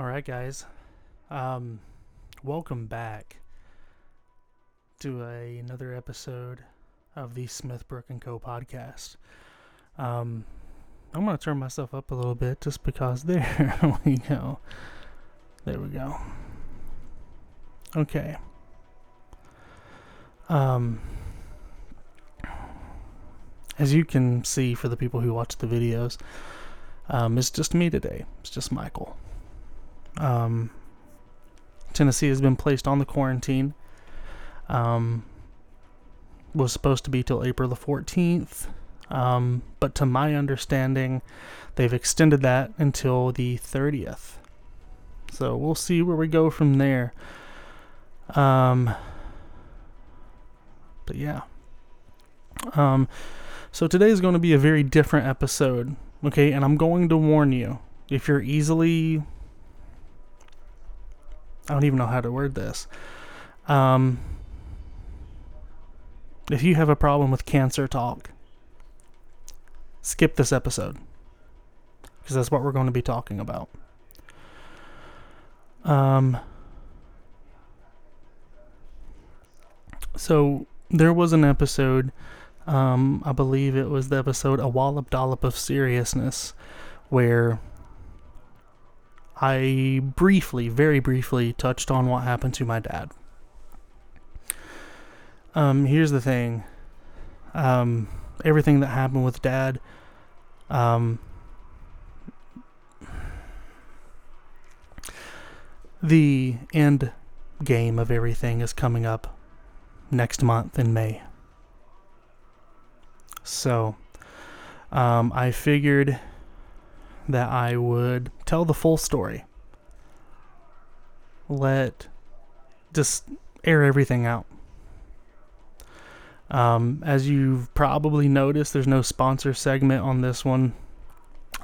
All right, guys. Um, welcome back to a, another episode of the Smithbrook and Co. podcast. Um, I'm gonna turn myself up a little bit just because there we go. There we go. Okay. Um, as you can see for the people who watch the videos, um, it's just me today. It's just Michael. Um, Tennessee has been placed on the quarantine. Um, was supposed to be till April the 14th. Um, but to my understanding, they've extended that until the 30th. So we'll see where we go from there. Um, but yeah. Um, so today is going to be a very different episode. Okay, and I'm going to warn you if you're easily. I don't even know how to word this. Um, if you have a problem with cancer talk, skip this episode because that's what we're going to be talking about. Um, so there was an episode, um, I believe it was the episode A Wallop Dollop of Seriousness, where I briefly, very briefly, touched on what happened to my dad. Um, here's the thing. Um, everything that happened with dad, um, the end game of everything is coming up next month in May. So, um, I figured that I would tell the full story. Let just air everything out. Um, as you've probably noticed, there's no sponsor segment on this one.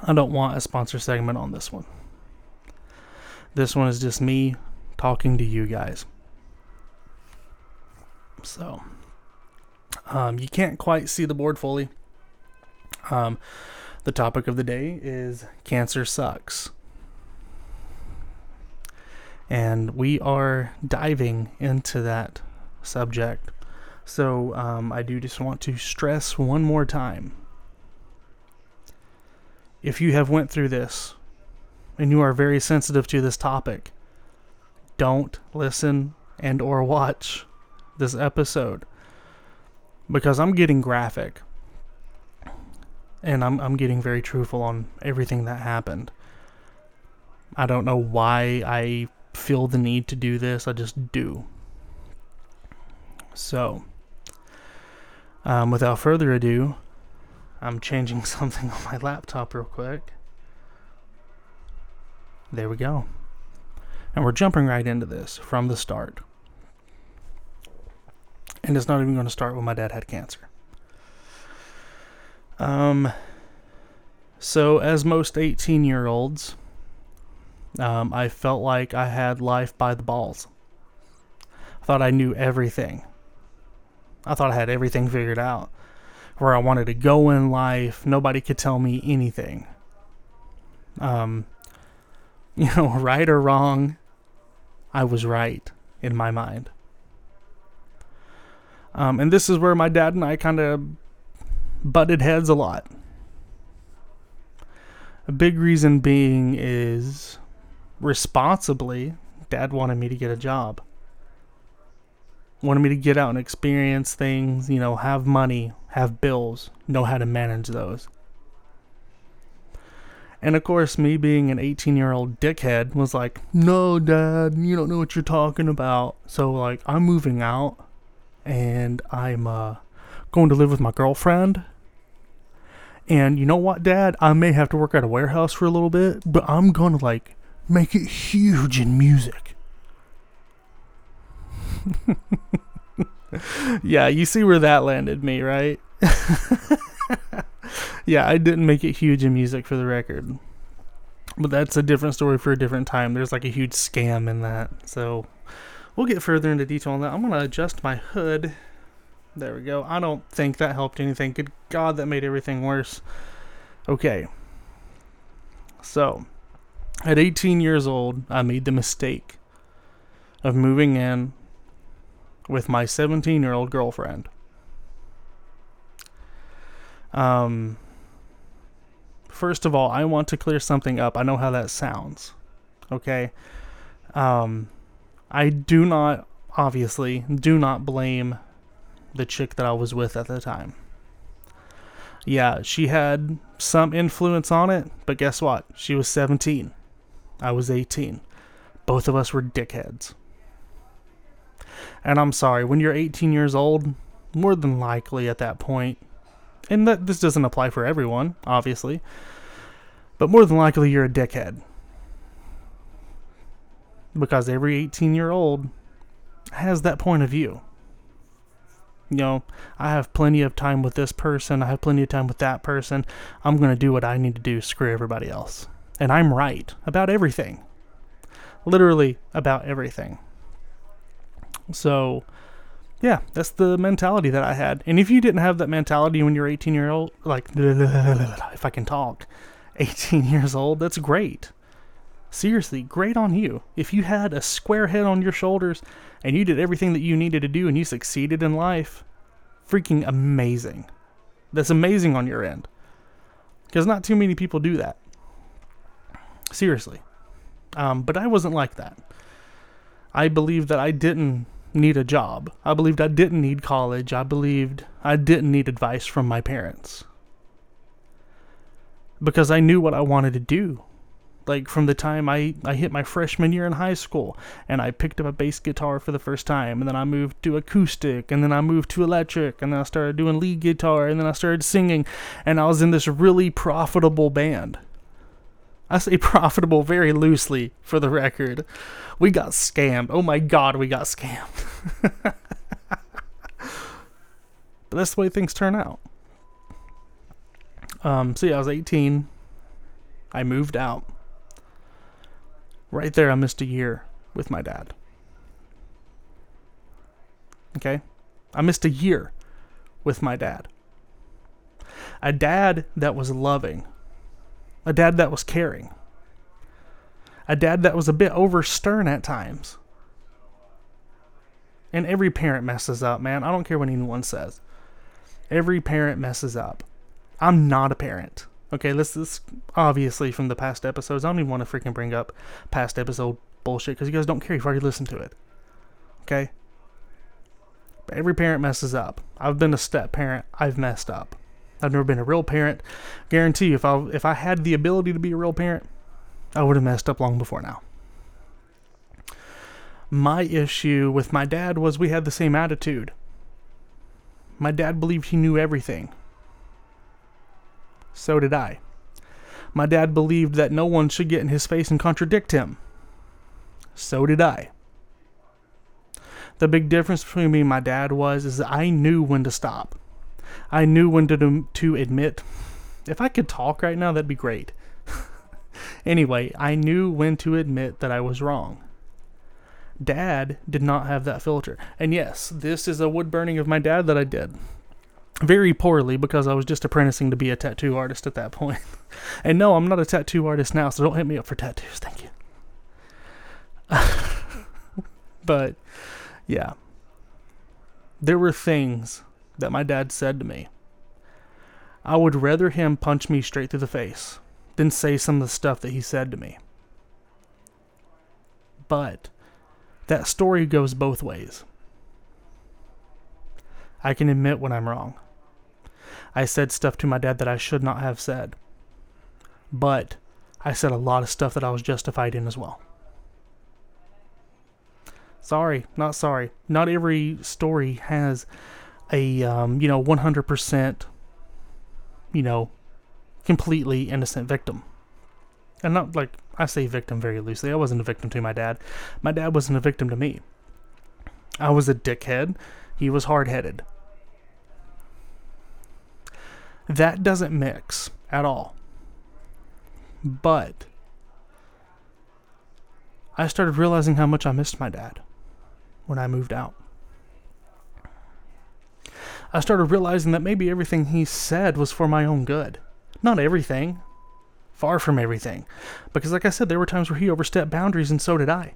I don't want a sponsor segment on this one. This one is just me talking to you guys. So, um, you can't quite see the board fully. Um, the topic of the day is cancer sucks. And we are diving into that subject. So um, I do just want to stress one more time. If you have went through this and you are very sensitive to this topic, don't listen and or watch this episode because I'm getting graphic and I'm I'm getting very truthful on everything that happened. I don't know why I feel the need to do this. I just do. So, um, without further ado, I'm changing something on my laptop real quick. There we go. And we're jumping right into this from the start. And it's not even going to start when my dad had cancer. Um, so, as most 18 year olds, um, I felt like I had life by the balls. I thought I knew everything. I thought I had everything figured out. Where I wanted to go in life, nobody could tell me anything. Um, you know, right or wrong, I was right in my mind. Um, and this is where my dad and I kind of butted heads a lot. A big reason being is responsibly, dad wanted me to get a job. Wanted me to get out and experience things, you know, have money, have bills, know how to manage those. And of course, me being an 18 year old dickhead was like, no, dad, you don't know what you're talking about. So, like, I'm moving out and I'm uh, going to live with my girlfriend. And you know what, Dad? I may have to work at a warehouse for a little bit, but I'm to like make it huge in music. yeah, you see where that landed me, right? yeah, I didn't make it huge in music for the record. But that's a different story for a different time. There's like a huge scam in that. So we'll get further into detail on that. I'm going to adjust my hood there we go. I don't think that helped anything. Good God, that made everything worse. Okay. So, At 18 years old, I made the mistake of moving in with my 17 year old girlfriend. Um, first of all, I want to clear something up. I know how that sounds. Okay? Um, I do not, obviously, do not blame the chick that I was with at the time. Yeah, she had some influence on it, but guess what? She was 17. I was 18. Both of us were dickheads. And I'm sorry, when you're 18 years old, more than likely at that point, and that this doesn't apply for everyone, obviously, but more than likely you're a dickhead. Because every 18 year old has that point of view. You know, I have plenty of time with this person, I have plenty of time with that person. I'm going to do what I need to do, screw everybody else. And I'm right about everything. Literally about everything. So, yeah, that's the mentality that I had. And if you didn't have that mentality when you're 18 year old, like if I can talk, 18 years old, that's great. Seriously, great on you. If you had a square head on your shoulders and you did everything that you needed to do and you succeeded in life, freaking amazing. That's amazing on your end. Because not too many people do that. Seriously. Um, but I wasn't like that. I believed that I didn't need a job. I believed I didn't need college. I believed I didn't need advice from my parents. Because I knew what I wanted to do. Like from the time I, I hit my freshman year in high school and I picked up a bass guitar for the first time and then I moved to acoustic and then I moved to electric and then I started doing lead guitar and then I started singing and I was in this really profitable band. I say profitable very loosely for the record. We got scammed. Oh my god, we got scammed. but that's the way things turn out. Um, so yeah, I was 18. I moved out. Right there, I missed a year with my dad. Okay? I missed a year with my dad. A dad that was loving, a dad that was caring, a dad that was a bit over stern at times. And every parent messes up, man. I don't care what anyone says. Every parent messes up. I'm not a parent. Okay, this is obviously from the past episodes. I don't even want to freaking bring up past episode bullshit because you guys don't care. You've already listened to it. Okay? But every parent messes up. I've been a step parent. I've messed up. I've never been a real parent. Guarantee you, if I if I had the ability to be a real parent, I would have messed up long before now. My issue with my dad was we had the same attitude. My dad believed he knew everything. So did I. My dad believed that no one should get in his face and contradict him. So did I. The big difference between me and my dad was is that I knew when to stop. I knew when to to admit. If I could talk right now, that'd be great. anyway, I knew when to admit that I was wrong. Dad did not have that filter. And yes, this is a wood burning of my dad that I did very poorly because I was just apprenticing to be a tattoo artist at that point. and no, I'm not a tattoo artist now, so don't hit me up for tattoos. Thank you. but yeah. There were things that my dad said to me. I would rather him punch me straight through the face than say some of the stuff that he said to me. But that story goes both ways. I can admit when I'm wrong. I said stuff to my dad that I should not have said. But I said a lot of stuff that I was justified in as well. Sorry, not sorry. Not every story has a um, you know 100% you know completely innocent victim. And not like I say victim very loosely. I wasn't a victim to my dad. My dad wasn't a victim to me. I was a dickhead. He was hard-headed. That doesn't mix at all. But I started realizing how much I missed my dad when I moved out. I started realizing that maybe everything he said was for my own good. Not everything. far from everything. Because, like I said, there were times where he overstepped boundaries, and so did I.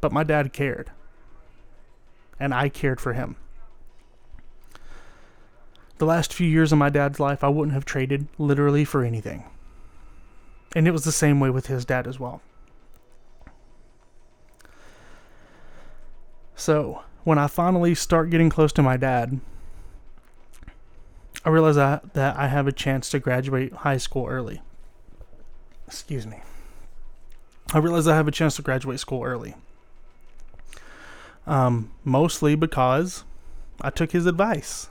But my dad cared. And I cared for him. The last few years of my dad's life, I wouldn't have traded literally for anything. And it was the same way with his dad as well. So, when I finally start getting close to my dad, I realize that, that I have a chance to graduate high school early. Excuse me. I realize I have a chance to graduate school early. Um, mostly because I took his advice.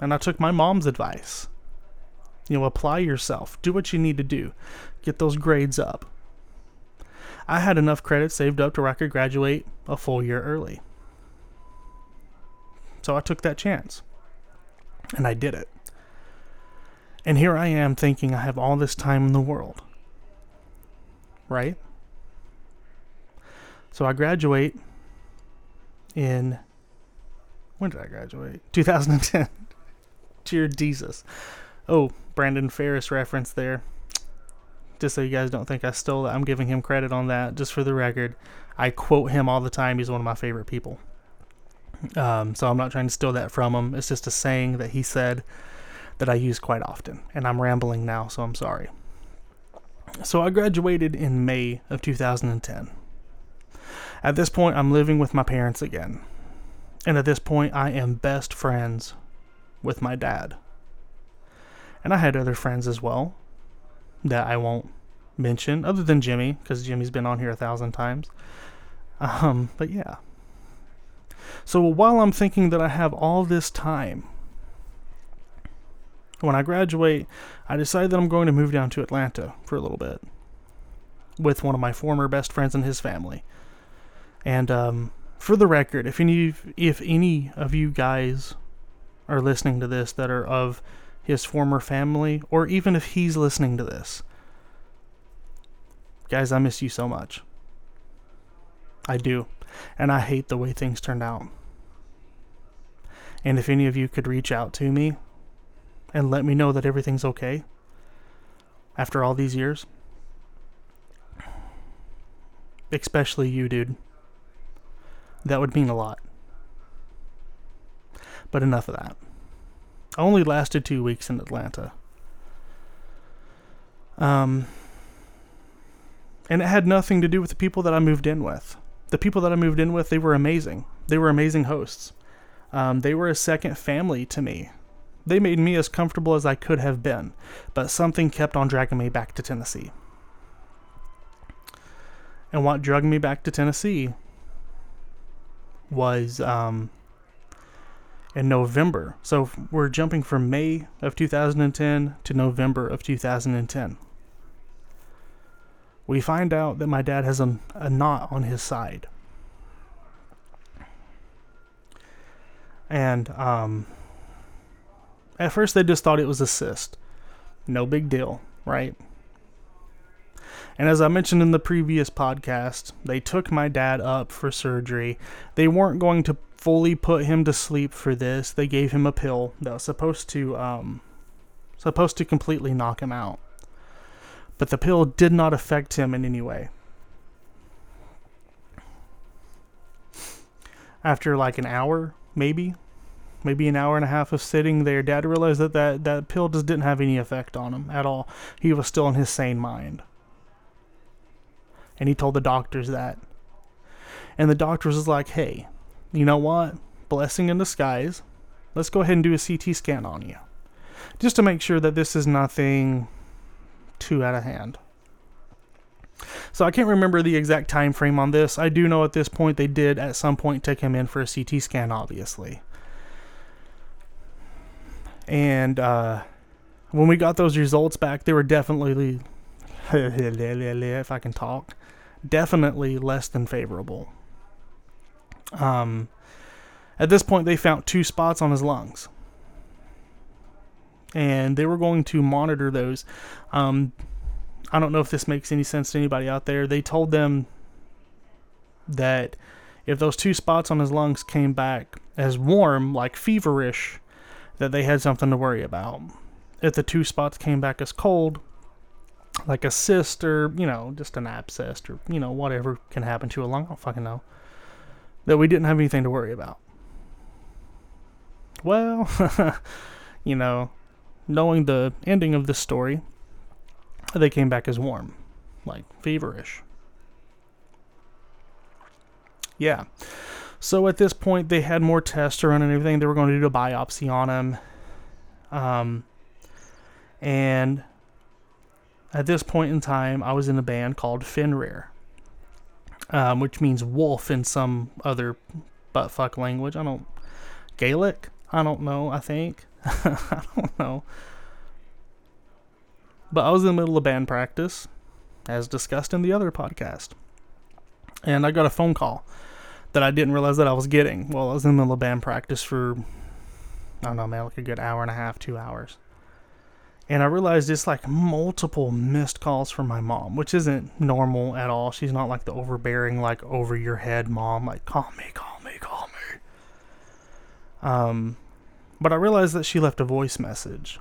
And I took my mom's advice. You know, apply yourself, do what you need to do, get those grades up. I had enough credit saved up to where I could graduate a full year early. So I took that chance. And I did it. And here I am thinking I have all this time in the world. Right? So I graduate in. When did I graduate? 2010. Dear Jesus. Oh, Brandon Ferris reference there. Just so you guys don't think I stole that, I'm giving him credit on that. Just for the record, I quote him all the time. He's one of my favorite people. Um, so I'm not trying to steal that from him. It's just a saying that he said that I use quite often. And I'm rambling now, so I'm sorry. So I graduated in May of 2010. At this point, I'm living with my parents again. And at this point, I am best friends with my dad. And I had other friends as well that I won't mention, other than Jimmy, because Jimmy's been on here a thousand times. Um, but yeah. So while I'm thinking that I have all this time, when I graduate, I decide that I'm going to move down to Atlanta for a little bit with one of my former best friends and his family. And um, for the record, if any if any of you guys are listening to this that are of his former family, or even if he's listening to this, guys, I miss you so much. I do, and I hate the way things turned out. And if any of you could reach out to me and let me know that everything's okay after all these years, especially you, dude. That would mean a lot. But enough of that. I only lasted two weeks in Atlanta. Um, and it had nothing to do with the people that I moved in with. The people that I moved in with, they were amazing. They were amazing hosts. Um, they were a second family to me. They made me as comfortable as I could have been, but something kept on dragging me back to Tennessee. And what dragged me back to Tennessee was um, in November. So we're jumping from May of 2010 to November of 2010. We find out that my dad has a, a knot on his side. And um, at first, they just thought it was a cyst. No big deal, right? And as I mentioned in the previous podcast, they took my dad up for surgery. They weren't going to fully put him to sleep for this. They gave him a pill that was supposed to um, supposed to completely knock him out. But the pill did not affect him in any way. After like an hour, maybe, maybe an hour and a half of sitting there, Dad realized that that, that pill just didn't have any effect on him at all. He was still in his sane mind and he told the doctors that. And the doctors was like, hey, you know what? Blessing in disguise. Let's go ahead and do a CT scan on you. Just to make sure that this is nothing too out of hand. So I can't remember the exact time frame on this. I do know at this point they did at some point take him in for a CT scan, obviously. And uh, when we got those results back, they were definitely, if I can talk, definitely less than favorable. Um, at this point, they found two spots on his lungs, and they were going to monitor those. Um, I don't know if this makes any sense to anybody out there. They told them that if those two spots on his lungs came back as warm, like feverish, that they had something to worry about. If the two spots came back as cold, like a cyst or, you know, just an abscess or, you know, whatever can happen to a lung, I don't fucking know, that we didn't have anything to worry about. Well, you know, knowing the ending of this story, they came back as warm, like feverish. Yeah. So at this point, they had more tests to run and everything. They were going to do a biopsy on him. Um, and at this point in time, I was in a band called Fenrir, um, which means wolf in some other buttfuck language. I don't. Gaelic? I don't know, I think. I don't know. But I was in the middle of band practice, as discussed in the other podcast. And I got a phone call that I didn't realize that I was getting. Well, I was in the middle of band practice for, I don't know, man, like a good hour and a half, two hours. And I realized it's like multiple missed calls from my mom, which isn't normal at all. She's not like the overbearing, like over your head mom, like, call me, call me, call me. Um, but I realized that she left a voice message.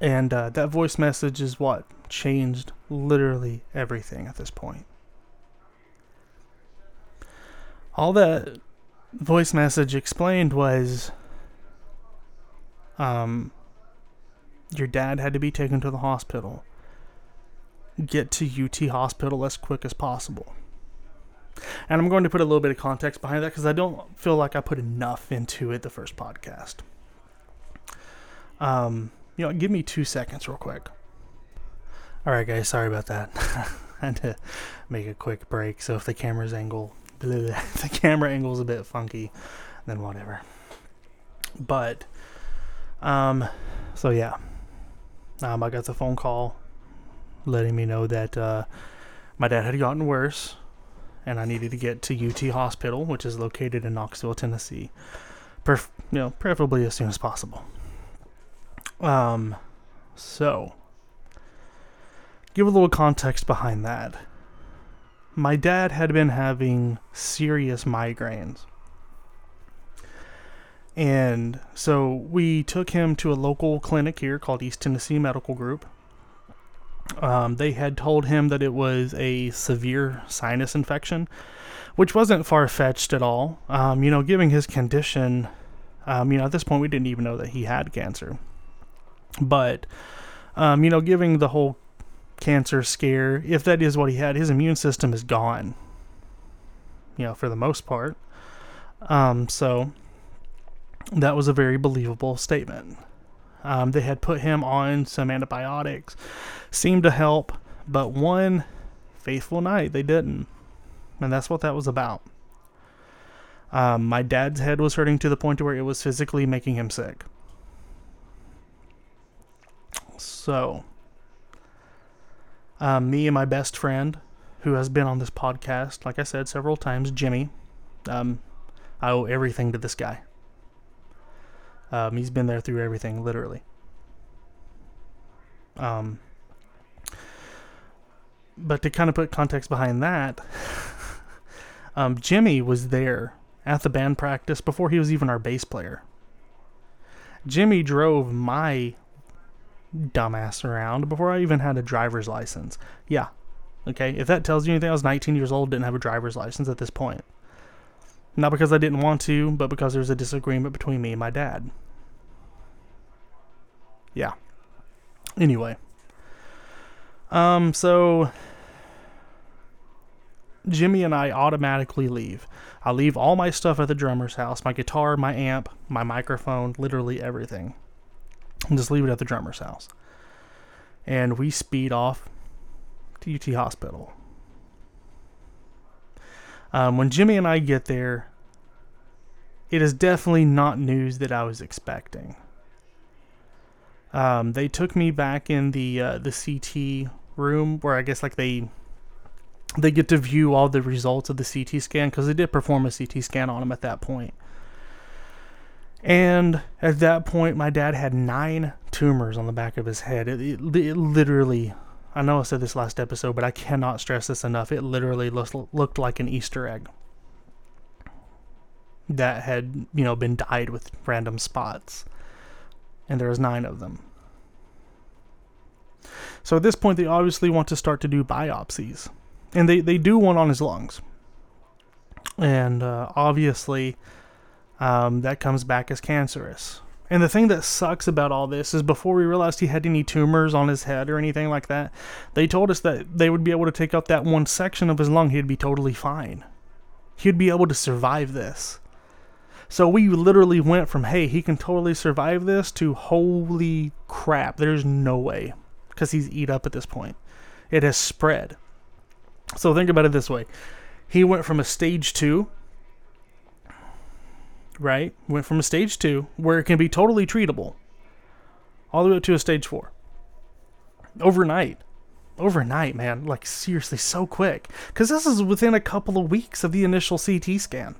And uh, that voice message is what changed literally everything at this point. All that voice message explained was um, your dad had to be taken to the hospital. Get to UT hospital as quick as possible. And I'm going to put a little bit of context behind that because I don't feel like I put enough into it the first podcast. Um, you know, give me two seconds real quick. All right, guys, sorry about that. I had to make a quick break. So if the camera's angle, the camera angle is a bit funky, then whatever. But, um, so yeah, um, I got the phone call letting me know that uh, my dad had gotten worse and I needed to get to UT Hospital, which is located in Knoxville, Tennessee. Perf- you know, preferably as soon as possible. Um, so give a little context behind that. My dad had been having serious migraines. And so we took him to a local clinic here called East Tennessee Medical Group. Um, they had told him that it was a severe sinus infection, which wasn't far fetched at all. Um, you know, given his condition, um, you know, at this point we didn't even know that he had cancer. But, um, you know, giving the whole cancer scare, if that is what he had, his immune system is gone. You know, for the most part. Um, so that was a very believable statement. Um, they had put him on some antibiotics, seemed to help, but one faithful night they didn't. And that's what that was about. Um, my dad's head was hurting to the point where it was physically making him sick. So, um, me and my best friend, who has been on this podcast, like I said several times, Jimmy, um, I owe everything to this guy. Um, he's been there through everything, literally. Um, but to kind of put context behind that, um, Jimmy was there at the band practice before he was even our bass player. Jimmy drove my dumbass around before I even had a driver's license. Yeah. Okay, if that tells you anything, I was 19 years old, didn't have a driver's license at this point. Not because I didn't want to, but because there was a disagreement between me and my dad. Yeah. Anyway. Um, so Jimmy and I automatically leave. I leave all my stuff at the drummer's house my guitar, my amp, my microphone, literally everything. And just leave it at the drummer's house. And we speed off to UT Hospital. Um, when Jimmy and I get there, it is definitely not news that I was expecting. Um, they took me back in the uh, the CT room where I guess like they they get to view all the results of the CT scan because they did perform a CT scan on him at that point. And at that point, my dad had nine tumors on the back of his head. It, it, it literally, I know I said this last episode, but I cannot stress this enough. It literally looked, looked like an Easter egg. that had, you know, been dyed with random spots. And there's nine of them. So at this point, they obviously want to start to do biopsies. And they, they do one on his lungs. And uh, obviously, um, that comes back as cancerous. And the thing that sucks about all this is before we realized he had any tumors on his head or anything like that, they told us that they would be able to take out that one section of his lung, he'd be totally fine. He'd be able to survive this. So we literally went from, hey, he can totally survive this to holy crap, there's no way. Because he's eat up at this point. It has spread. So think about it this way. He went from a stage two, right? Went from a stage two, where it can be totally treatable, all the way up to a stage four. Overnight. Overnight, man. Like, seriously, so quick. Because this is within a couple of weeks of the initial CT scan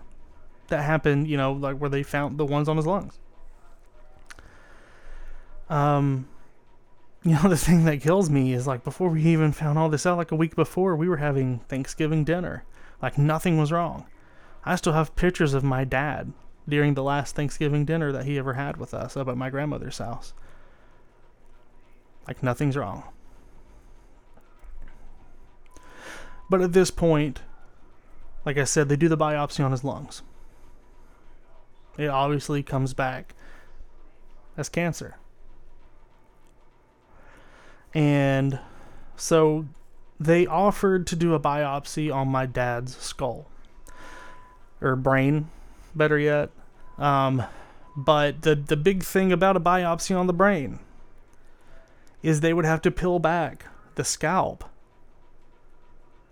that happened, you know, like where they found the ones on his lungs. Um, you know, the thing that kills me is like before we even found all this out, like a week before, we were having Thanksgiving dinner. Like nothing was wrong. I still have pictures of my dad during the last Thanksgiving dinner that he ever had with us up at my grandmother's house. Like nothing's wrong. But at this point, like I said, they do the biopsy on his lungs. It obviously comes back as cancer. And so they offered to do a biopsy on my dad's skull or brain, better yet. Um, but the the big thing about a biopsy on the brain is they would have to peel back the scalp.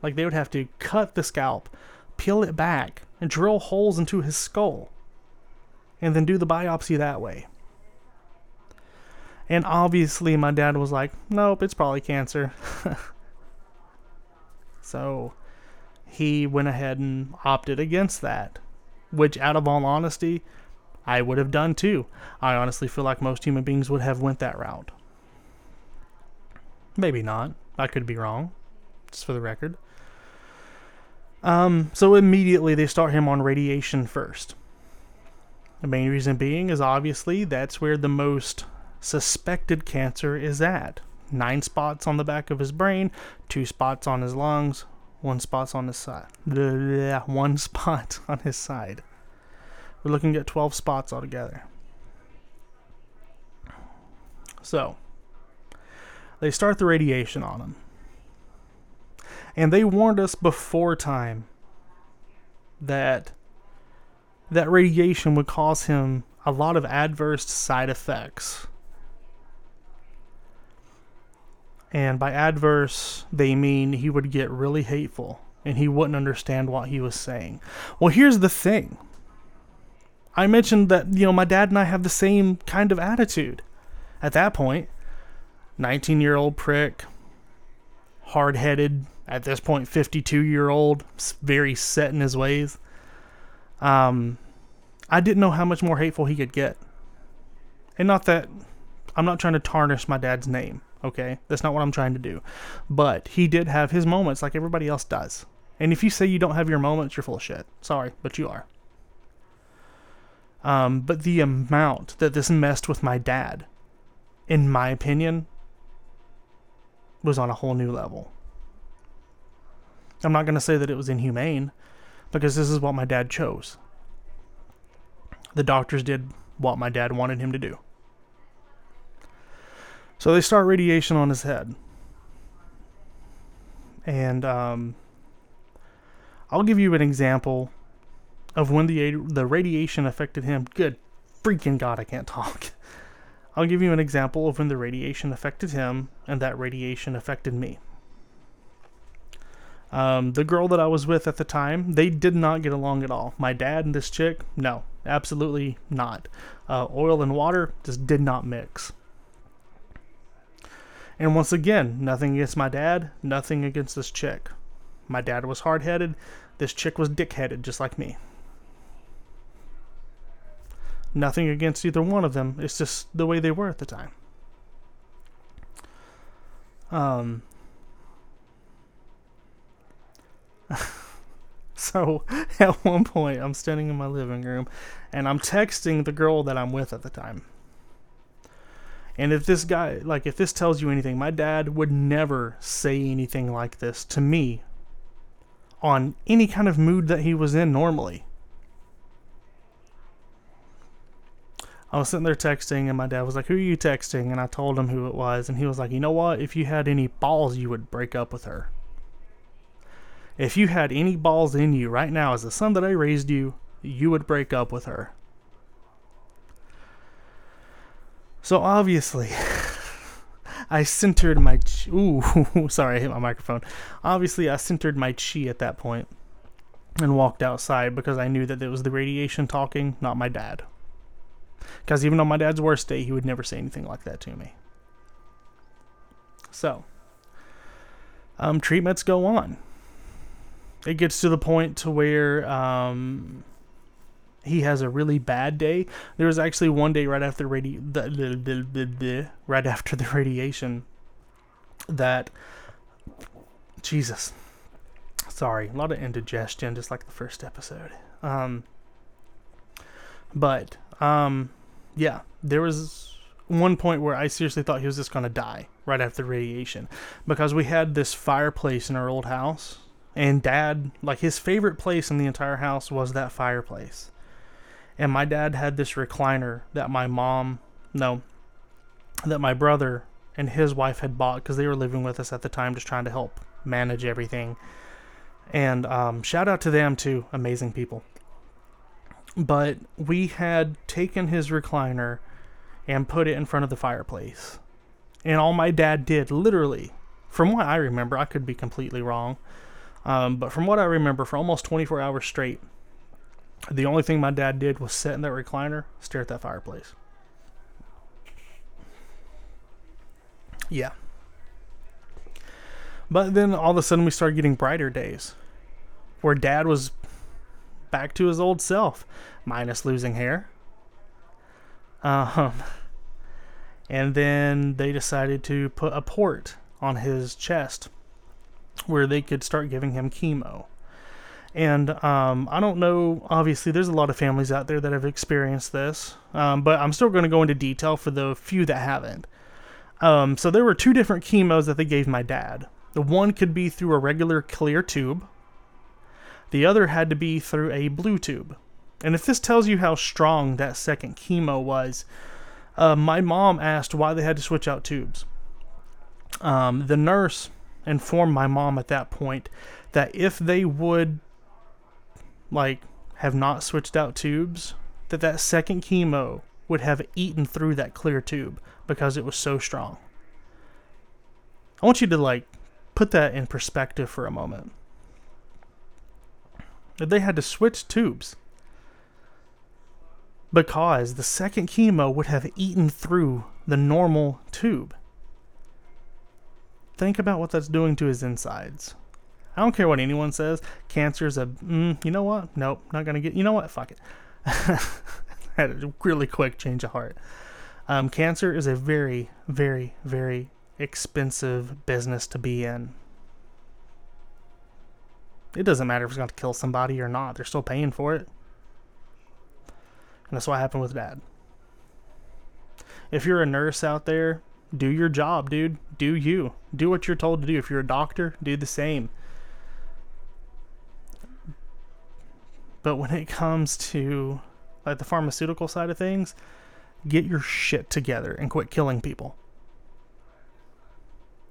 Like they would have to cut the scalp, peel it back, and drill holes into his skull, and then do the biopsy that way. And obviously, my dad was like, nope, it's probably cancer. so he went ahead and opted against that, which, out of all honesty, I would have done too. I honestly feel like most human beings would have went that route. Maybe not. I could be wrong, just for the record. Um, so immediately they start him on radiation first. The main reason being is obviously that's where the most suspected cancer is at. Nine spots on the back of his brain, two spots on his lungs, one spot on his side. One spot on his side. We're looking at 12 spots altogether. So, they start the radiation on him. And they warned us before time that that radiation would cause him a lot of adverse side effects And by adverse, they mean he would get really hateful and he wouldn't understand what he was saying. Well, here's the thing I mentioned that, you know, my dad and I have the same kind of attitude. At that point, 19 year old prick, hard headed, at this point, 52 year old, very set in his ways. Um, I didn't know how much more hateful he could get. And not that I'm not trying to tarnish my dad's name. Okay, that's not what I'm trying to do. But he did have his moments like everybody else does. And if you say you don't have your moments, you're full of shit. Sorry, but you are. Um, but the amount that this messed with my dad, in my opinion, was on a whole new level. I'm not going to say that it was inhumane, because this is what my dad chose. The doctors did what my dad wanted him to do. So they start radiation on his head. And um, I'll give you an example of when the the radiation affected him. Good freaking god, I can't talk. I'll give you an example of when the radiation affected him and that radiation affected me. Um, the girl that I was with at the time, they did not get along at all. My dad and this chick, no, absolutely not. Uh, oil and water just did not mix. And once again, nothing against my dad, nothing against this chick. My dad was hard headed, this chick was dick headed, just like me. Nothing against either one of them, it's just the way they were at the time. Um, so at one point, I'm standing in my living room and I'm texting the girl that I'm with at the time. And if this guy, like, if this tells you anything, my dad would never say anything like this to me on any kind of mood that he was in normally. I was sitting there texting, and my dad was like, Who are you texting? And I told him who it was. And he was like, You know what? If you had any balls, you would break up with her. If you had any balls in you right now, as the son that I raised you, you would break up with her. So obviously, I centered my. Ch- Ooh, sorry, I hit my microphone. Obviously, I centered my chi at that point and walked outside because I knew that it was the radiation talking, not my dad. Because even on my dad's worst day, he would never say anything like that to me. So, um, treatments go on. It gets to the point to where um, he has a really bad day. There was actually one day right after radi- the, the, the, the, right after the radiation that Jesus. Sorry, a lot of indigestion, just like the first episode. Um, but um, yeah, there was one point where I seriously thought he was just gonna die right after the radiation because we had this fireplace in our old house, and Dad, like his favorite place in the entire house was that fireplace, and my dad had this recliner that my mom, no, that my brother and his wife had bought because they were living with us at the time, just trying to help manage everything. And um, shout out to them too, amazing people but we had taken his recliner and put it in front of the fireplace. And all my dad did, literally, from what I remember, I could be completely wrong, um, but from what I remember, for almost 24 hours straight, the only thing my dad did was sit in that recliner, stare at that fireplace. Yeah. But then all of a sudden we started getting brighter days where dad was back to his old self, minus losing hair. Um, and then they decided to put a port on his chest where they could start giving him chemo. And um, I don't know, obviously, there's a lot of families out there that have experienced this, um, but I'm still going to go into detail for the few that haven't. Um, so there were two different chemos that they gave my dad. The one could be through a regular clear tube, the other had to be through a blue tube. And if this tells you how strong that second chemo was, uh, my mom asked why they had to switch out tubes. Um, the nurse informed my mom at that point that if they would, like, have not switched out tubes, that that second chemo would have eaten through that clear tube because it was so strong. I want you to, like, put that in perspective for a moment That they had to switch tubes because the second chemo would have eaten through the normal tube. Think about what that's doing to his insides. I don't care what anyone says. Cancer is a, mm, you know what? Nope, not gonna get. You know what? Fuck it. had a really quick change of heart. Um, cancer is a very, very, very expensive business to be in. It doesn't matter if it's going to kill somebody or not. They're still paying for it. And that's what happened with dad. If you're a nurse out there, do your job, dude. Do you. Do what you're told to do. If you're a doctor, do the same. But when it comes to like the pharmaceutical side of things, get your shit together and quit killing people.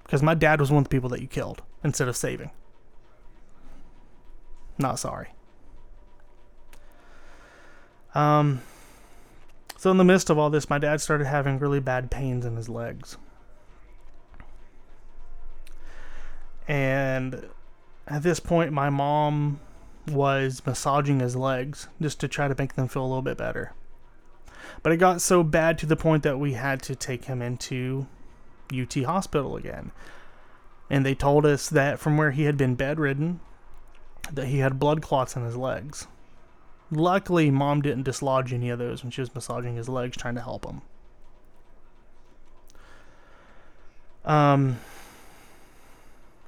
Because my dad was one of the people that you killed instead of saving. Not sorry. Um, so in the midst of all this, my dad started having really bad pains in his legs. And at this point, my mom was massaging his legs just to try to make them feel a little bit better. But it got so bad to the point that we had to take him into UT hospital again. And they told us that from where he had been bedridden, that he had blood clots in his legs. Luckily, mom didn't dislodge any of those when she was massaging his legs trying to help him. Um,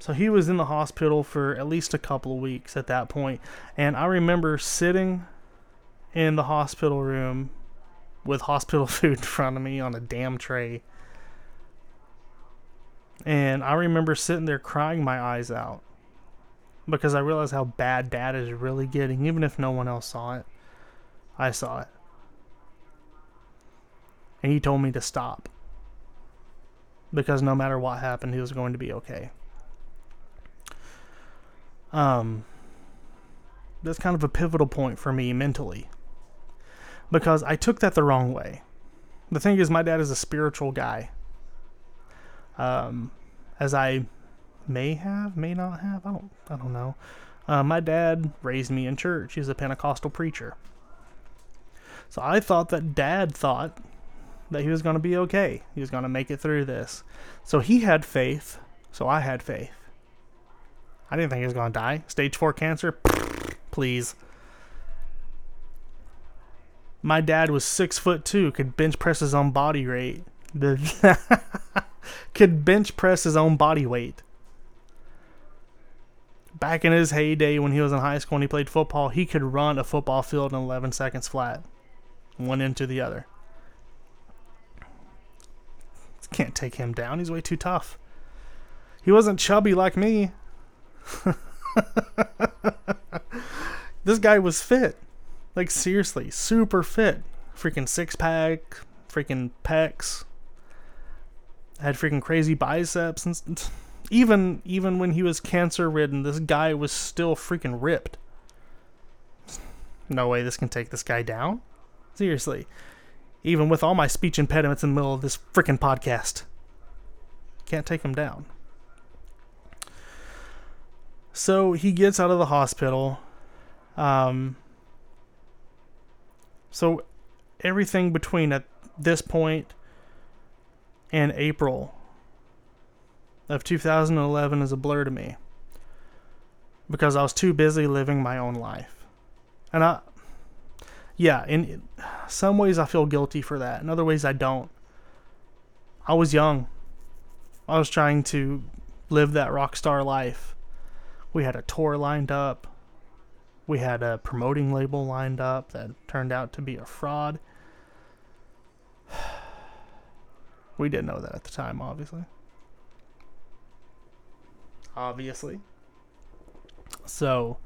So he was in the hospital for at least a couple of weeks at that point. And I remember sitting in the hospital room with hospital food in front of me on a damn tray. And I remember sitting there crying my eyes out because I realized how bad dad is really getting, even if no one else saw it. I saw it. And he told me to stop because no matter what happened, he was going to be okay. Um, that's kind of a pivotal point for me mentally because I took that the wrong way. The thing is, my dad is a spiritual guy. Um, as I may have, may not have, I don't, I don't know. Uh, my dad raised me in church. He's a Pentecostal preacher. So I thought that dad thought that he was going to be okay. He was going to make it through this. So he had faith. So I had faith. I didn't think he was going to die. Stage 4 cancer? Please. My dad was six foot two, could bench press his own body weight. could bench press his own body weight. Back in his heyday when he was in high school and he played football, he could run a football field in 11 seconds flat, one into the other. Can't take him down. He's way too tough. He wasn't chubby like me. this guy was fit. Like seriously, super fit. Freaking six pack, freaking pecs. Had freaking crazy biceps and even even when he was cancer ridden, this guy was still freaking ripped. No way this can take this guy down. Seriously. Even with all my speech impediments in the middle of this freaking podcast. Can't take him down. So he gets out of the hospital. Um, so everything between at this point and April of 2011 is a blur to me because I was too busy living my own life. And I yeah, in some ways I feel guilty for that. In other ways I don't. I was young. I was trying to live that rock star life. We had a tour lined up. We had a promoting label lined up that turned out to be a fraud. We didn't know that at the time, obviously. Obviously. So,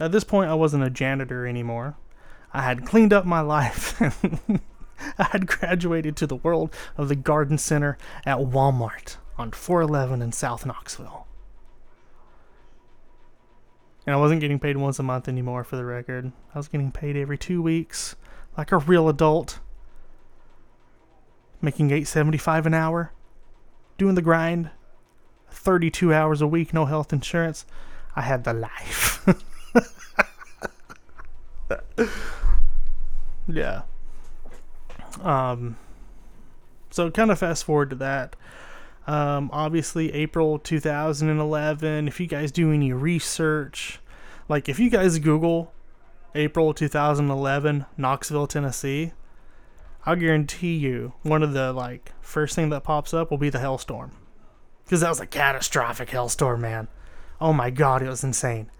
at this point, I wasn't a janitor anymore. I had cleaned up my life. I had graduated to the world of the garden center at Walmart on 411 in South Knoxville. And I wasn't getting paid once a month anymore, for the record. I was getting paid every two weeks, like a real adult. Making 875 an hour, doing the grind, 32 hours a week, no health insurance. I had the life. yeah. Um so kind of fast forward to that. Um, obviously, April 2011. If you guys do any research, like if you guys Google April 2011, Knoxville, Tennessee, I'll guarantee you one of the like first thing that pops up will be the hailstorm, because that was a catastrophic hailstorm, man. Oh my god, it was insane.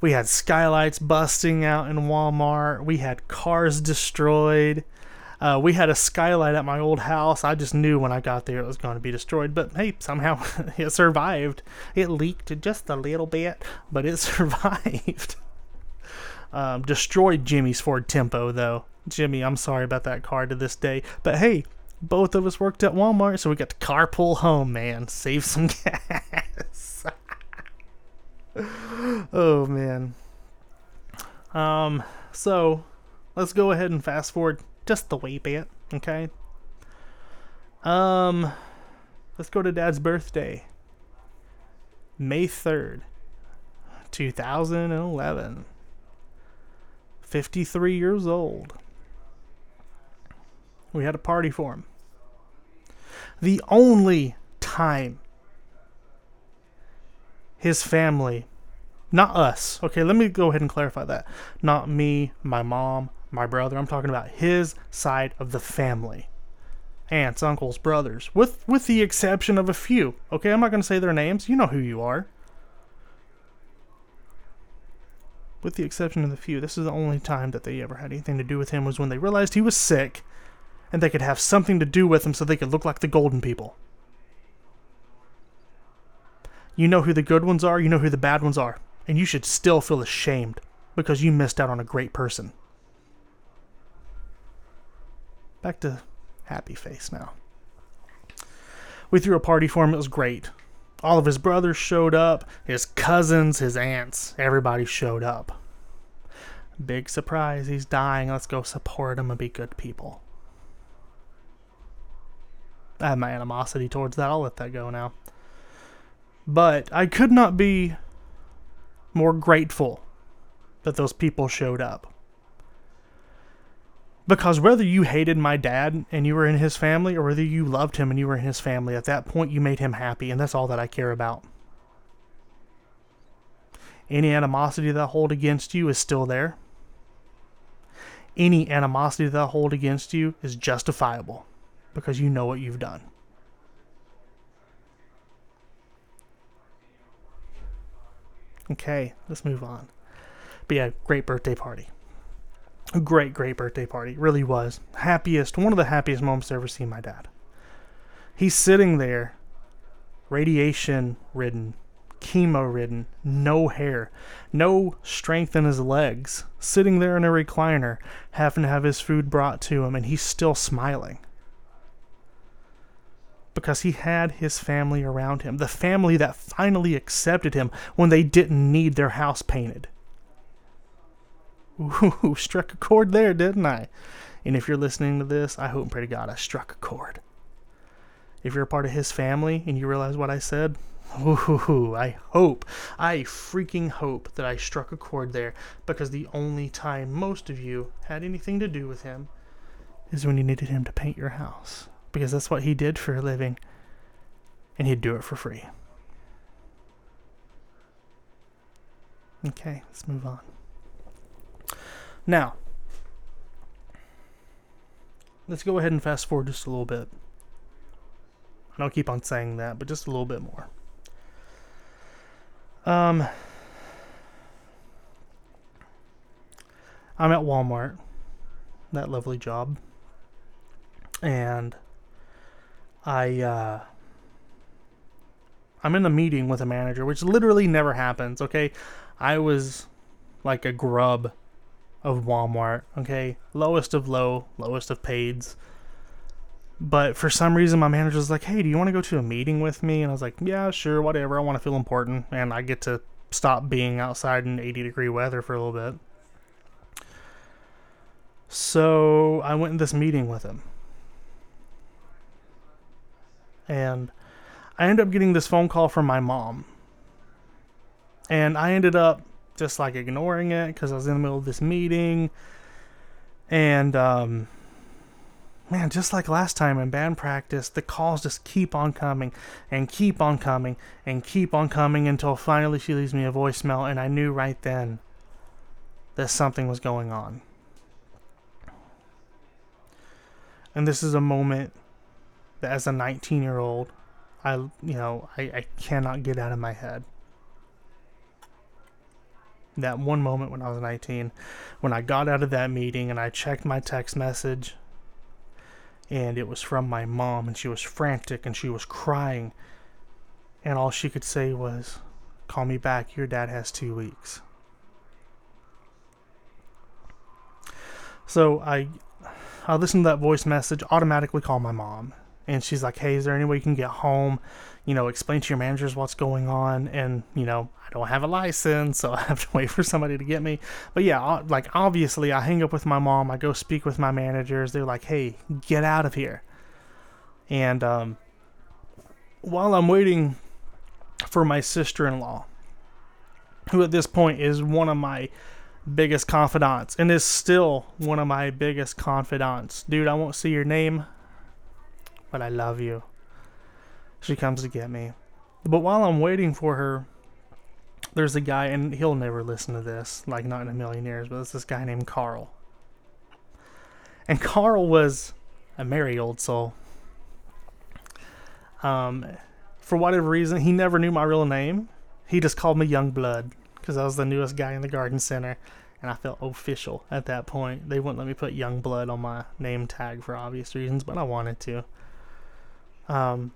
We had skylights busting out in Walmart. We had cars destroyed. Uh, we had a skylight at my old house. I just knew when I got there it was going to be destroyed. But hey, somehow it survived. It leaked just a little bit, but it survived. um, destroyed Jimmy's Ford Tempo, though. Jimmy, I'm sorry about that car to this day. But hey, both of us worked at Walmart, so we got to carpool home, man. Save some gas. oh, man. Um, so let's go ahead and fast forward just the wee bit, okay? Um, let's go to Dad's birthday, May third, two thousand and eleven. Fifty-three years old. We had a party for him. The only time his family, not us, okay, let me go ahead and clarify that. Not me, my mom, my brother. I'm talking about his side of the family. aunts, uncles, brothers, with with the exception of a few. Okay, I'm not going to say their names. You know who you are. With the exception of the few, this is the only time that they ever had anything to do with him was when they realized he was sick and they could have something to do with him so they could look like the golden people. You know who the good ones are, you know who the bad ones are, and you should still feel ashamed because you missed out on a great person. Back to happy face now. We threw a party for him, it was great. All of his brothers showed up, his cousins, his aunts, everybody showed up. Big surprise, he's dying. Let's go support him and be good people. I have my animosity towards that. I'll let that go now. But I could not be more grateful that those people showed up. Because whether you hated my dad and you were in his family, or whether you loved him and you were in his family, at that point you made him happy, and that's all that I care about. Any animosity that I hold against you is still there. Any animosity that I hold against you is justifiable because you know what you've done. Okay, let's move on. But yeah, great birthday party. A great, great birthday party. Really was. Happiest, one of the happiest moments I've ever seen my dad. He's sitting there, radiation ridden, chemo ridden, no hair, no strength in his legs, sitting there in a recliner, having to have his food brought to him, and he's still smiling because he had his family around him, the family that finally accepted him when they didn't need their house painted. Ooh, struck a chord there, didn't I? And if you're listening to this, I hope and pray to God I struck a chord. If you're a part of his family and you realize what I said, ooh, I hope, I freaking hope that I struck a chord there because the only time most of you had anything to do with him is when you needed him to paint your house because that's what he did for a living, and he'd do it for free. Okay, let's move on. Now, let's go ahead and fast forward just a little bit. And I'll keep on saying that, but just a little bit more. Um, I'm at Walmart, that lovely job, and I uh, I'm in a meeting with a manager, which literally never happens. Okay, I was like a grub of Walmart. Okay, lowest of low, lowest of paids. But for some reason, my manager was like, "Hey, do you want to go to a meeting with me?" And I was like, "Yeah, sure, whatever. I want to feel important, and I get to stop being outside in 80 degree weather for a little bit." So I went in this meeting with him and I ended up getting this phone call from my mom. And I ended up just like ignoring it because I was in the middle of this meeting. And, um, man, just like last time in band practice, the calls just keep on coming and keep on coming and keep on coming until finally she leaves me a voicemail. And I knew right then that something was going on. And this is a moment that as a 19 year old, I you know I, I cannot get out of my head. That one moment when I was 19, when I got out of that meeting and I checked my text message, and it was from my mom, and she was frantic and she was crying, and all she could say was, "Call me back. Your dad has two weeks." So I I listened to that voice message, automatically call my mom and she's like, "Hey, is there any way you can get home? You know, explain to your managers what's going on." And you know, I don't have a license, so I have to wait for somebody to get me. But yeah, like obviously, I hang up with my mom. I go speak with my managers. They're like, "Hey, get out of here." And um, while I'm waiting for my sister-in-law, who at this point is one of my biggest confidants and is still one of my biggest confidants. Dude, I won't see your name but I love you. She comes to get me. But while I'm waiting for her, there's a guy, and he'll never listen to this, like not in a million years, but it's this guy named Carl. And Carl was a merry old soul. Um, for whatever reason, he never knew my real name. He just called me Young Blood because I was the newest guy in the garden center, and I felt official at that point. They wouldn't let me put Young Blood on my name tag for obvious reasons, but I wanted to. Um,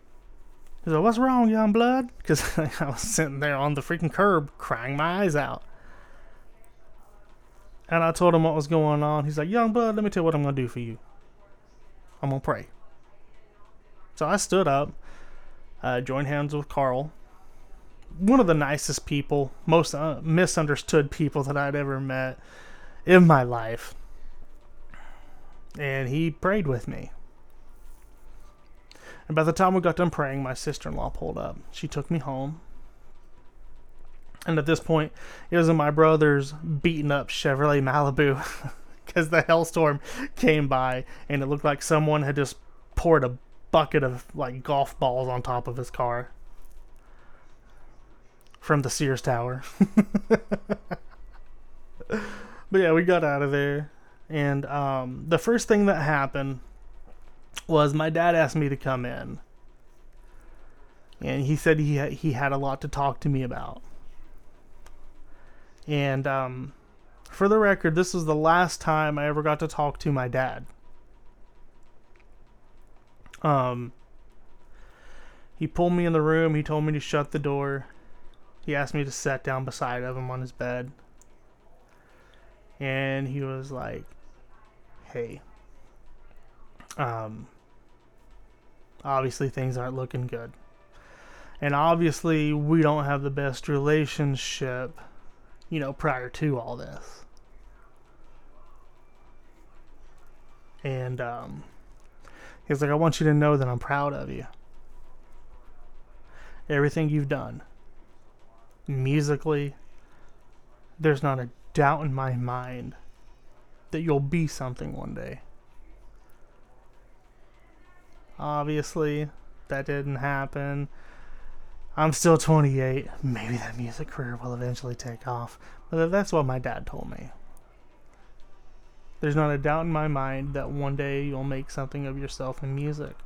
He's like, "What's wrong, young blood?" Because I was sitting there on the freaking curb crying my eyes out. And I told him what was going on. He's like, "Young blood, let me tell you what I'm gonna do for you. I'm gonna pray." So I stood up, uh, joined hands with Carl, one of the nicest people, most uh, misunderstood people that I'd ever met in my life. And he prayed with me. And by the time we got done praying, my sister in law pulled up. She took me home. And at this point, it was in my brother's beaten up Chevrolet Malibu because the hellstorm came by and it looked like someone had just poured a bucket of like golf balls on top of his car from the Sears Tower. but yeah, we got out of there. And um, the first thing that happened was my dad asked me to come in. And he said he ha- he had a lot to talk to me about. And um, for the record, this was the last time I ever got to talk to my dad. Um, he pulled me in the room. He told me to shut the door. He asked me to sit down beside of him on his bed. And he was like, "Hey, um, obviously things aren't looking good. And obviously we don't have the best relationship, you know, prior to all this. And um, he's like, I want you to know that I'm proud of you. Everything you've done, musically, there's not a doubt in my mind that you'll be something one day. Obviously, that didn't happen. I'm still 28. Maybe that music career will eventually take off. But that's what my dad told me. There's not a doubt in my mind that one day you'll make something of yourself in music.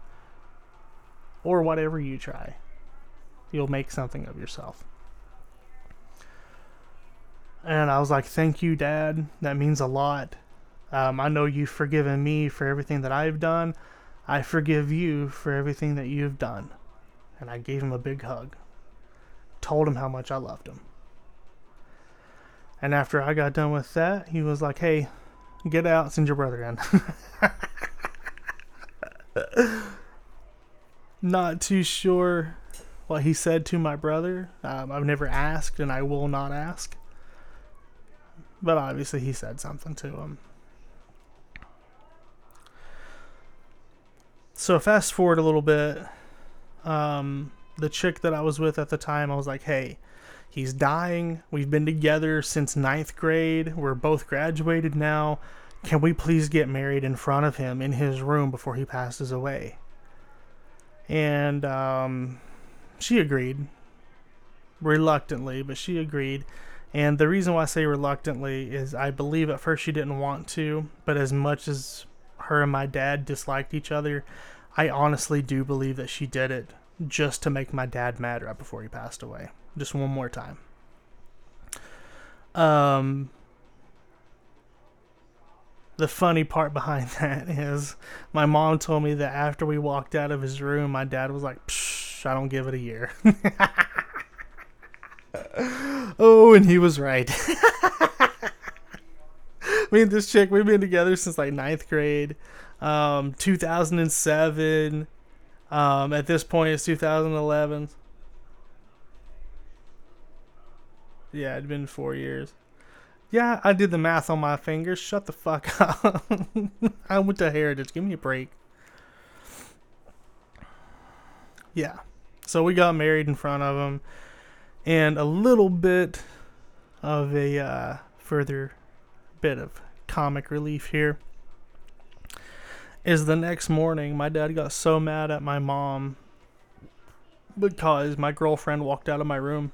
Or whatever you try. You'll make something of yourself. And I was like, thank you, Dad. That means a lot. Um, I know you've forgiven me for everything that I've done. I forgive you for everything that you've done. And I gave him a big hug. Told him how much I loved him. And after I got done with that, he was like, hey, get out, send your brother in. not too sure what he said to my brother. Um, I've never asked, and I will not ask. But obviously, he said something to him. So fast forward a little bit. Um, the chick that I was with at the time, I was like, "Hey, he's dying. We've been together since ninth grade. We're both graduated now. Can we please get married in front of him in his room before he passes away?" And um, she agreed, reluctantly, but she agreed. And the reason why I say reluctantly is I believe at first she didn't want to, but as much as her and my dad disliked each other, I honestly do believe that she did it just to make my dad mad right before he passed away. Just one more time. Um, the funny part behind that is my mom told me that after we walked out of his room, my dad was like, I don't give it a year. oh, and he was right. me and this chick, we've been together since like ninth grade, um, 2007. Um, at this point, it's 2011. Yeah, it'd been four years. Yeah, I did the math on my fingers. Shut the fuck up. I went to Heritage. Give me a break. Yeah. So we got married in front of him. And a little bit of a uh, further bit of comic relief here is the next morning my dad got so mad at my mom because my girlfriend walked out of my room.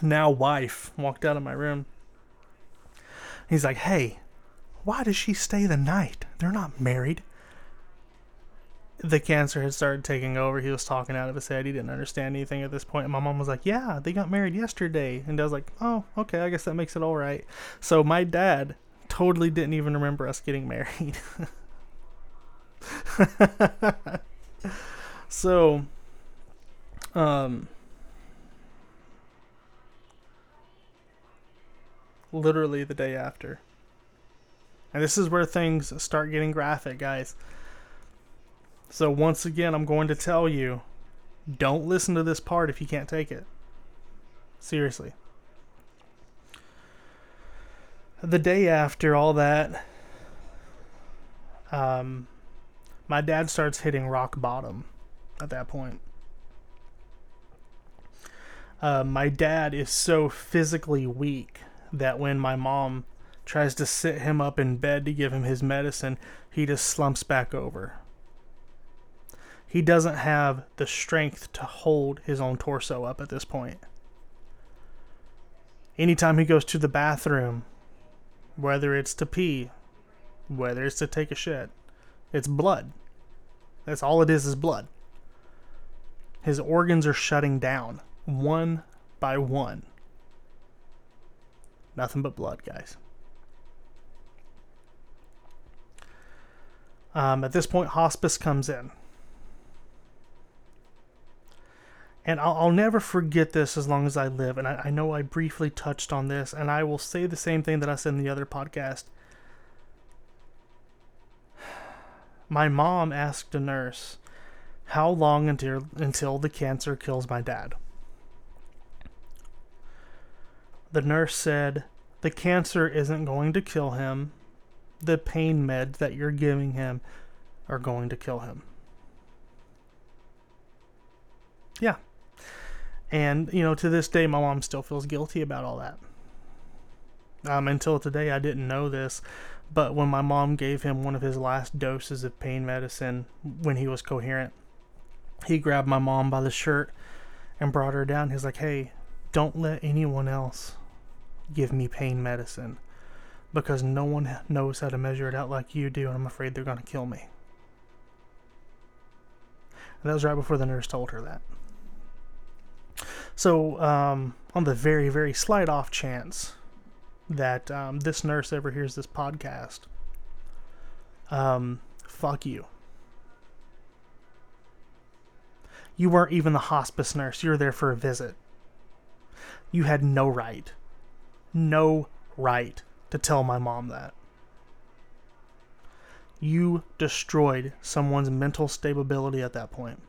Now wife walked out of my room. He's like hey why does she stay the night? They're not married the cancer had started taking over. He was talking out of his head. He didn't understand anything at this point. And my mom was like, "Yeah, they got married yesterday." And I was like, "Oh, okay. I guess that makes it all right." So my dad totally didn't even remember us getting married. so, um, literally the day after. And this is where things start getting graphic, guys. So, once again, I'm going to tell you don't listen to this part if you can't take it. Seriously. The day after all that, um, my dad starts hitting rock bottom at that point. Uh, my dad is so physically weak that when my mom tries to sit him up in bed to give him his medicine, he just slumps back over. He doesn't have the strength to hold his own torso up at this point. Anytime he goes to the bathroom, whether it's to pee, whether it's to take a shit, it's blood. That's all it is is blood. His organs are shutting down one by one. Nothing but blood, guys. Um, at this point, hospice comes in. And I'll, I'll, never forget this as long as I live. And I, I know I briefly touched on this, and I will say the same thing that I said in the other podcast. My mom asked a nurse, How long until, until the cancer kills my dad? The nurse said, The cancer isn't going to kill him. The pain meds that you're giving him are going to kill him. Yeah. And, you know, to this day, my mom still feels guilty about all that. Um, until today, I didn't know this, but when my mom gave him one of his last doses of pain medicine when he was coherent, he grabbed my mom by the shirt and brought her down. He's like, hey, don't let anyone else give me pain medicine because no one knows how to measure it out like you do, and I'm afraid they're going to kill me. And that was right before the nurse told her that. So, um, on the very, very slight off chance that um, this nurse ever hears this podcast, um, fuck you. You weren't even the hospice nurse. You were there for a visit. You had no right, no right to tell my mom that. You destroyed someone's mental stability at that point.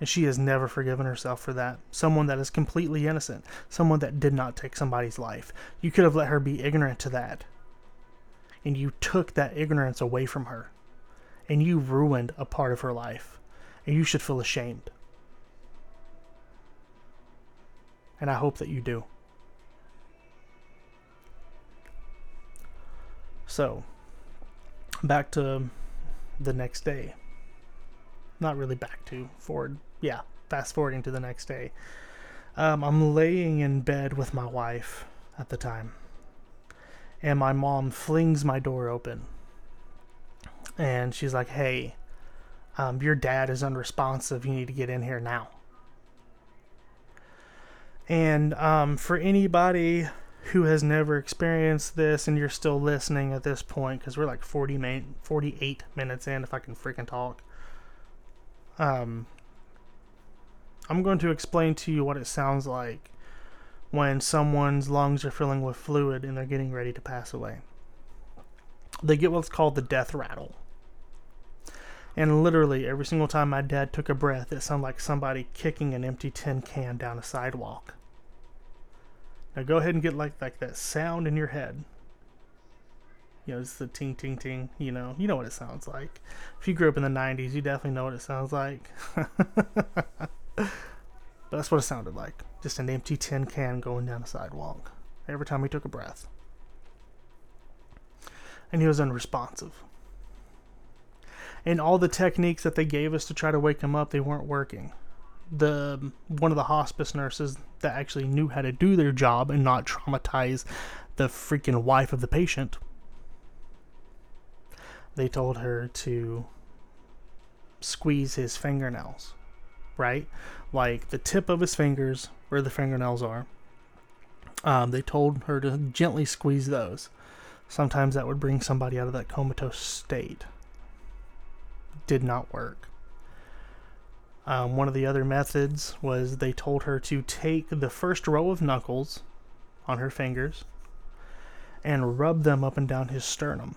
And she has never forgiven herself for that. Someone that is completely innocent, someone that did not take somebody's life. You could have let her be ignorant to that. And you took that ignorance away from her. And you ruined a part of her life. And you should feel ashamed. And I hope that you do. So, back to the next day. Not really back to, forward yeah, fast forwarding to the next day. Um, I'm laying in bed with my wife at the time, and my mom flings my door open, and she's like, "Hey, um, your dad is unresponsive. You need to get in here now." And um, for anybody who has never experienced this and you're still listening at this point, because we're like 40 min- 48 minutes in, if I can freaking talk. Um, I'm going to explain to you what it sounds like when someone's lungs are filling with fluid and they're getting ready to pass away. They get what's called the death rattle. And literally, every single time my dad took a breath, it sounded like somebody kicking an empty tin can down a sidewalk. Now go ahead and get like like that sound in your head. You know, it's the ting ting ting. You know, you know what it sounds like. If you grew up in the '90s, you definitely know what it sounds like. That's what it sounded like. Just an empty tin can going down a sidewalk every time he took a breath. And he was unresponsive. And all the techniques that they gave us to try to wake him up, they weren't working. The one of the hospice nurses that actually knew how to do their job and not traumatize the freaking wife of the patient. they told her to squeeze his fingernails, right? Like the tip of his fingers, where the fingernails are. Um, they told her to gently squeeze those. Sometimes that would bring somebody out of that comatose state. Did not work. Um, one of the other methods was they told her to take the first row of knuckles on her fingers and rub them up and down his sternum.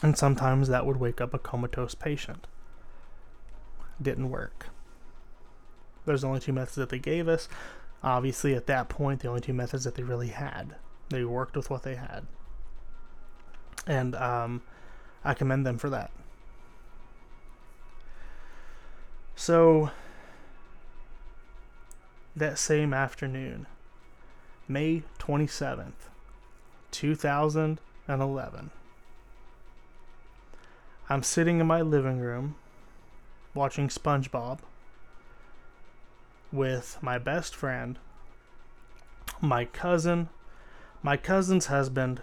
And sometimes that would wake up a comatose patient. Didn't work. There's only two methods that they gave us. Obviously, at that point, the only two methods that they really had. They worked with what they had. And um, I commend them for that. So, that same afternoon, May 27th, 2011, I'm sitting in my living room watching SpongeBob with my best friend, my cousin, my cousin's husband,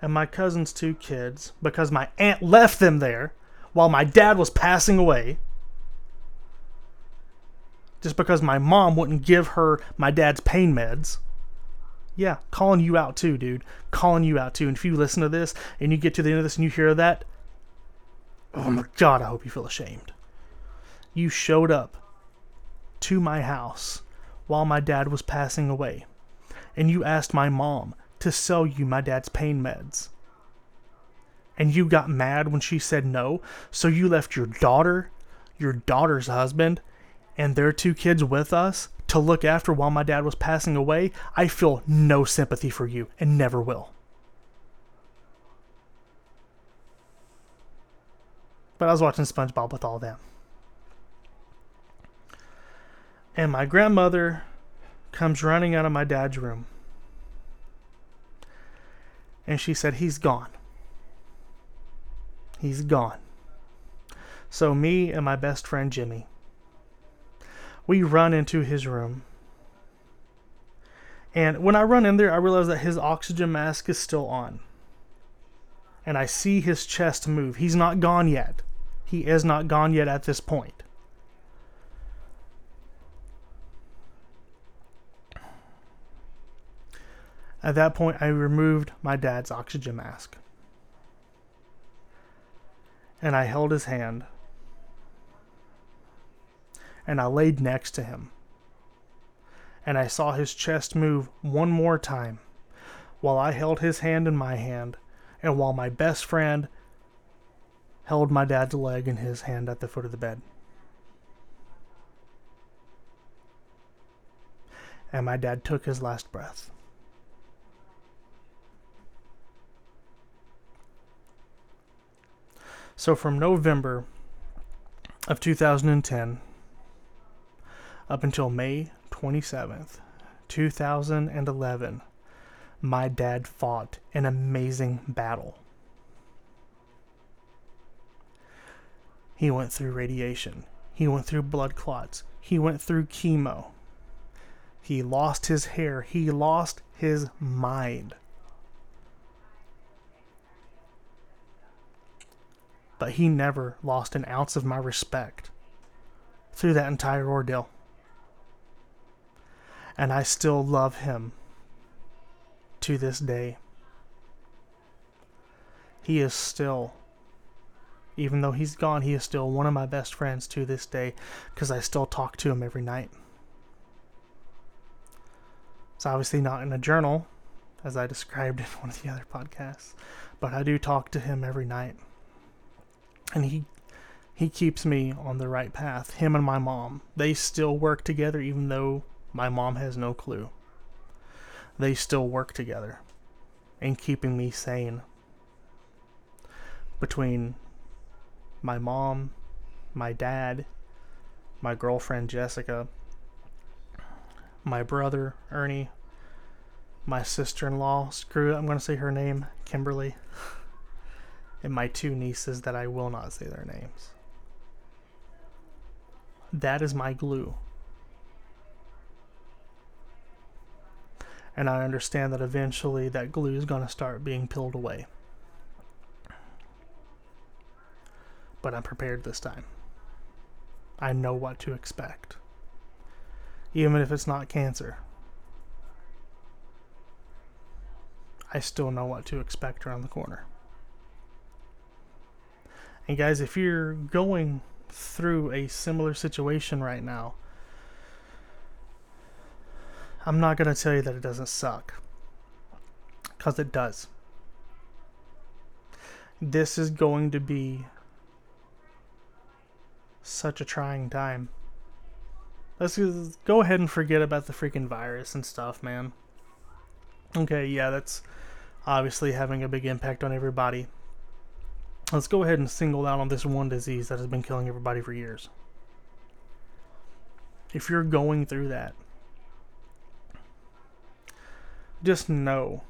and my cousin's two kids because my aunt left them there while my dad was passing away. Just because my mom wouldn't give her my dad's pain meds. Yeah, calling you out too, dude. Calling you out too. And if you listen to this and you get to the end of this and you hear that, oh my god, I hope you feel ashamed. You showed up to my house while my dad was passing away, and you asked my mom to sell you my dad's pain meds. And you got mad when she said no, so you left your daughter, your daughter's husband, and their two kids with us to look after while my dad was passing away. I feel no sympathy for you and never will. But I was watching SpongeBob with all them. And my grandmother comes running out of my dad's room. And she said, He's gone. He's gone. So, me and my best friend Jimmy, we run into his room. And when I run in there, I realize that his oxygen mask is still on. And I see his chest move. He's not gone yet. He is not gone yet at this point. At that point, I removed my dad's oxygen mask. And I held his hand. And I laid next to him. And I saw his chest move one more time while I held his hand in my hand and while my best friend held my dad's leg in his hand at the foot of the bed. And my dad took his last breath. So from November of 2010 up until May 27th, 2011, my dad fought an amazing battle. He went through radiation. He went through blood clots. He went through chemo. He lost his hair. He lost his mind. But he never lost an ounce of my respect through that entire ordeal. And I still love him to this day. He is still, even though he's gone, he is still one of my best friends to this day because I still talk to him every night. It's obviously not in a journal, as I described in one of the other podcasts, but I do talk to him every night and he he keeps me on the right path. Him and my mom, they still work together even though my mom has no clue. They still work together in keeping me sane. Between my mom, my dad, my girlfriend Jessica, my brother Ernie, my sister in law, screw it, I'm going to say her name, Kimberly and my two nieces that I will not say their names. That is my glue. And I understand that eventually that glue is going to start being peeled away. but I'm prepared this time. I know what to expect. Even if it's not cancer, I still know what to expect around the corner. And guys, if you're going through a similar situation right now, I'm not going to tell you that it doesn't suck. Because it does. This is going to be such a trying time. Let's go ahead and forget about the freaking virus and stuff, man. Okay, yeah, that's obviously having a big impact on everybody. Let's go ahead and single out on this one disease that has been killing everybody for years. If you're going through that, just know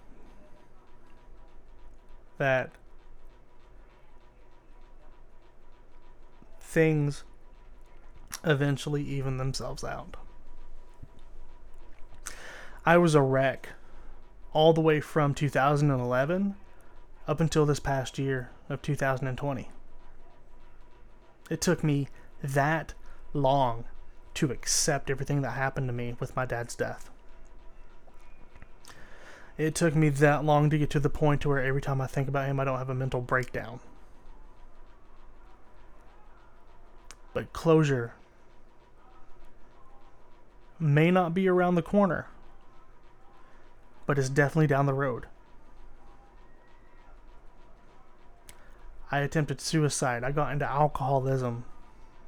that things eventually even themselves out. I was a wreck all the way from 2011 up until this past year of 2020. It took me that long to accept everything that happened to me with my dad's death. It took me that long to get to the point to where every time I think about him, I don't have a mental breakdown. But closure may not be around the corner, but it's definitely down the road. I attempted suicide. I got into alcoholism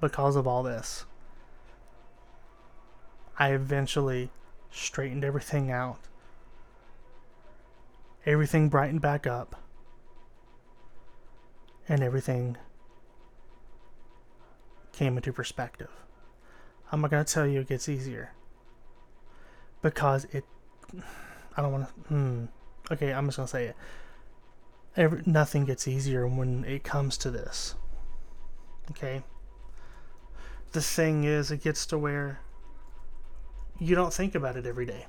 because of all this. I eventually straightened everything out. Everything brightened back up. And everything came into perspective. I'm not going to tell you it gets easier. Because it. I don't want to. Hmm. Okay, I'm just going to say it every, nothing gets easier when it comes to this. Okay? The thing is, it gets to where you don't think about it every day.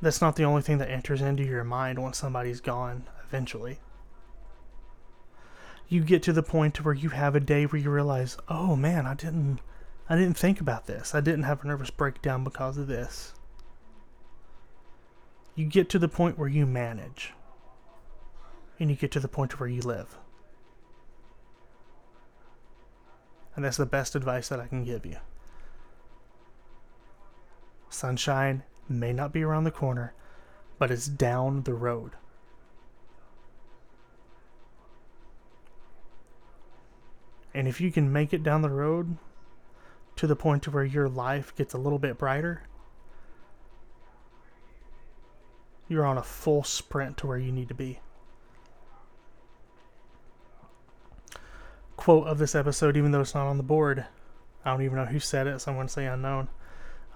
That's not the only thing that enters into your mind once somebody's gone eventually. You get to the point where you have a day where you realize, "Oh man, I didn't I didn't think about this. I didn't have a nervous breakdown because of this." You get to the point where you manage and you get to the point where you live. And that's the best advice that I can give you. Sunshine may not be around the corner, but it's down the road. And if you can make it down the road to the point to where your life gets a little bit brighter, you're on a full sprint to where you need to be. Quote of this episode, even though it's not on the board, I don't even know who said it, so I'm going to say unknown.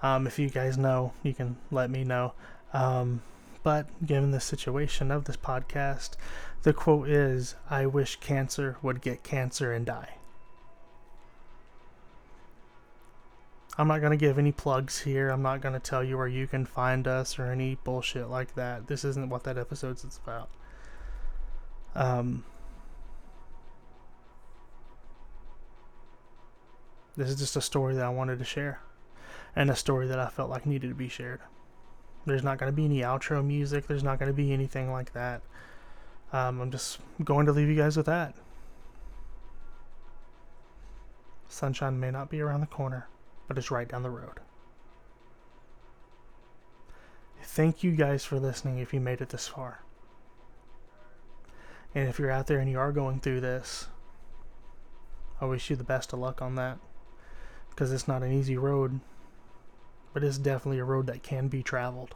Um, if you guys know, you can let me know. Um, but given the situation of this podcast, the quote is I wish cancer would get cancer and die. I'm not going to give any plugs here. I'm not going to tell you where you can find us or any bullshit like that. This isn't what that episode's is about. Um, this is just a story that I wanted to share and a story that I felt like needed to be shared. There's not going to be any outro music, there's not going to be anything like that. Um, I'm just going to leave you guys with that. Sunshine may not be around the corner but it's right down the road. Thank you guys for listening if you made it this far. And if you're out there and you are going through this, I wish you the best of luck on that. Because it's not an easy road, but it's definitely a road that can be traveled.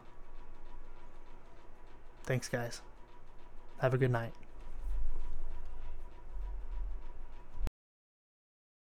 Thanks, guys. Have a good night.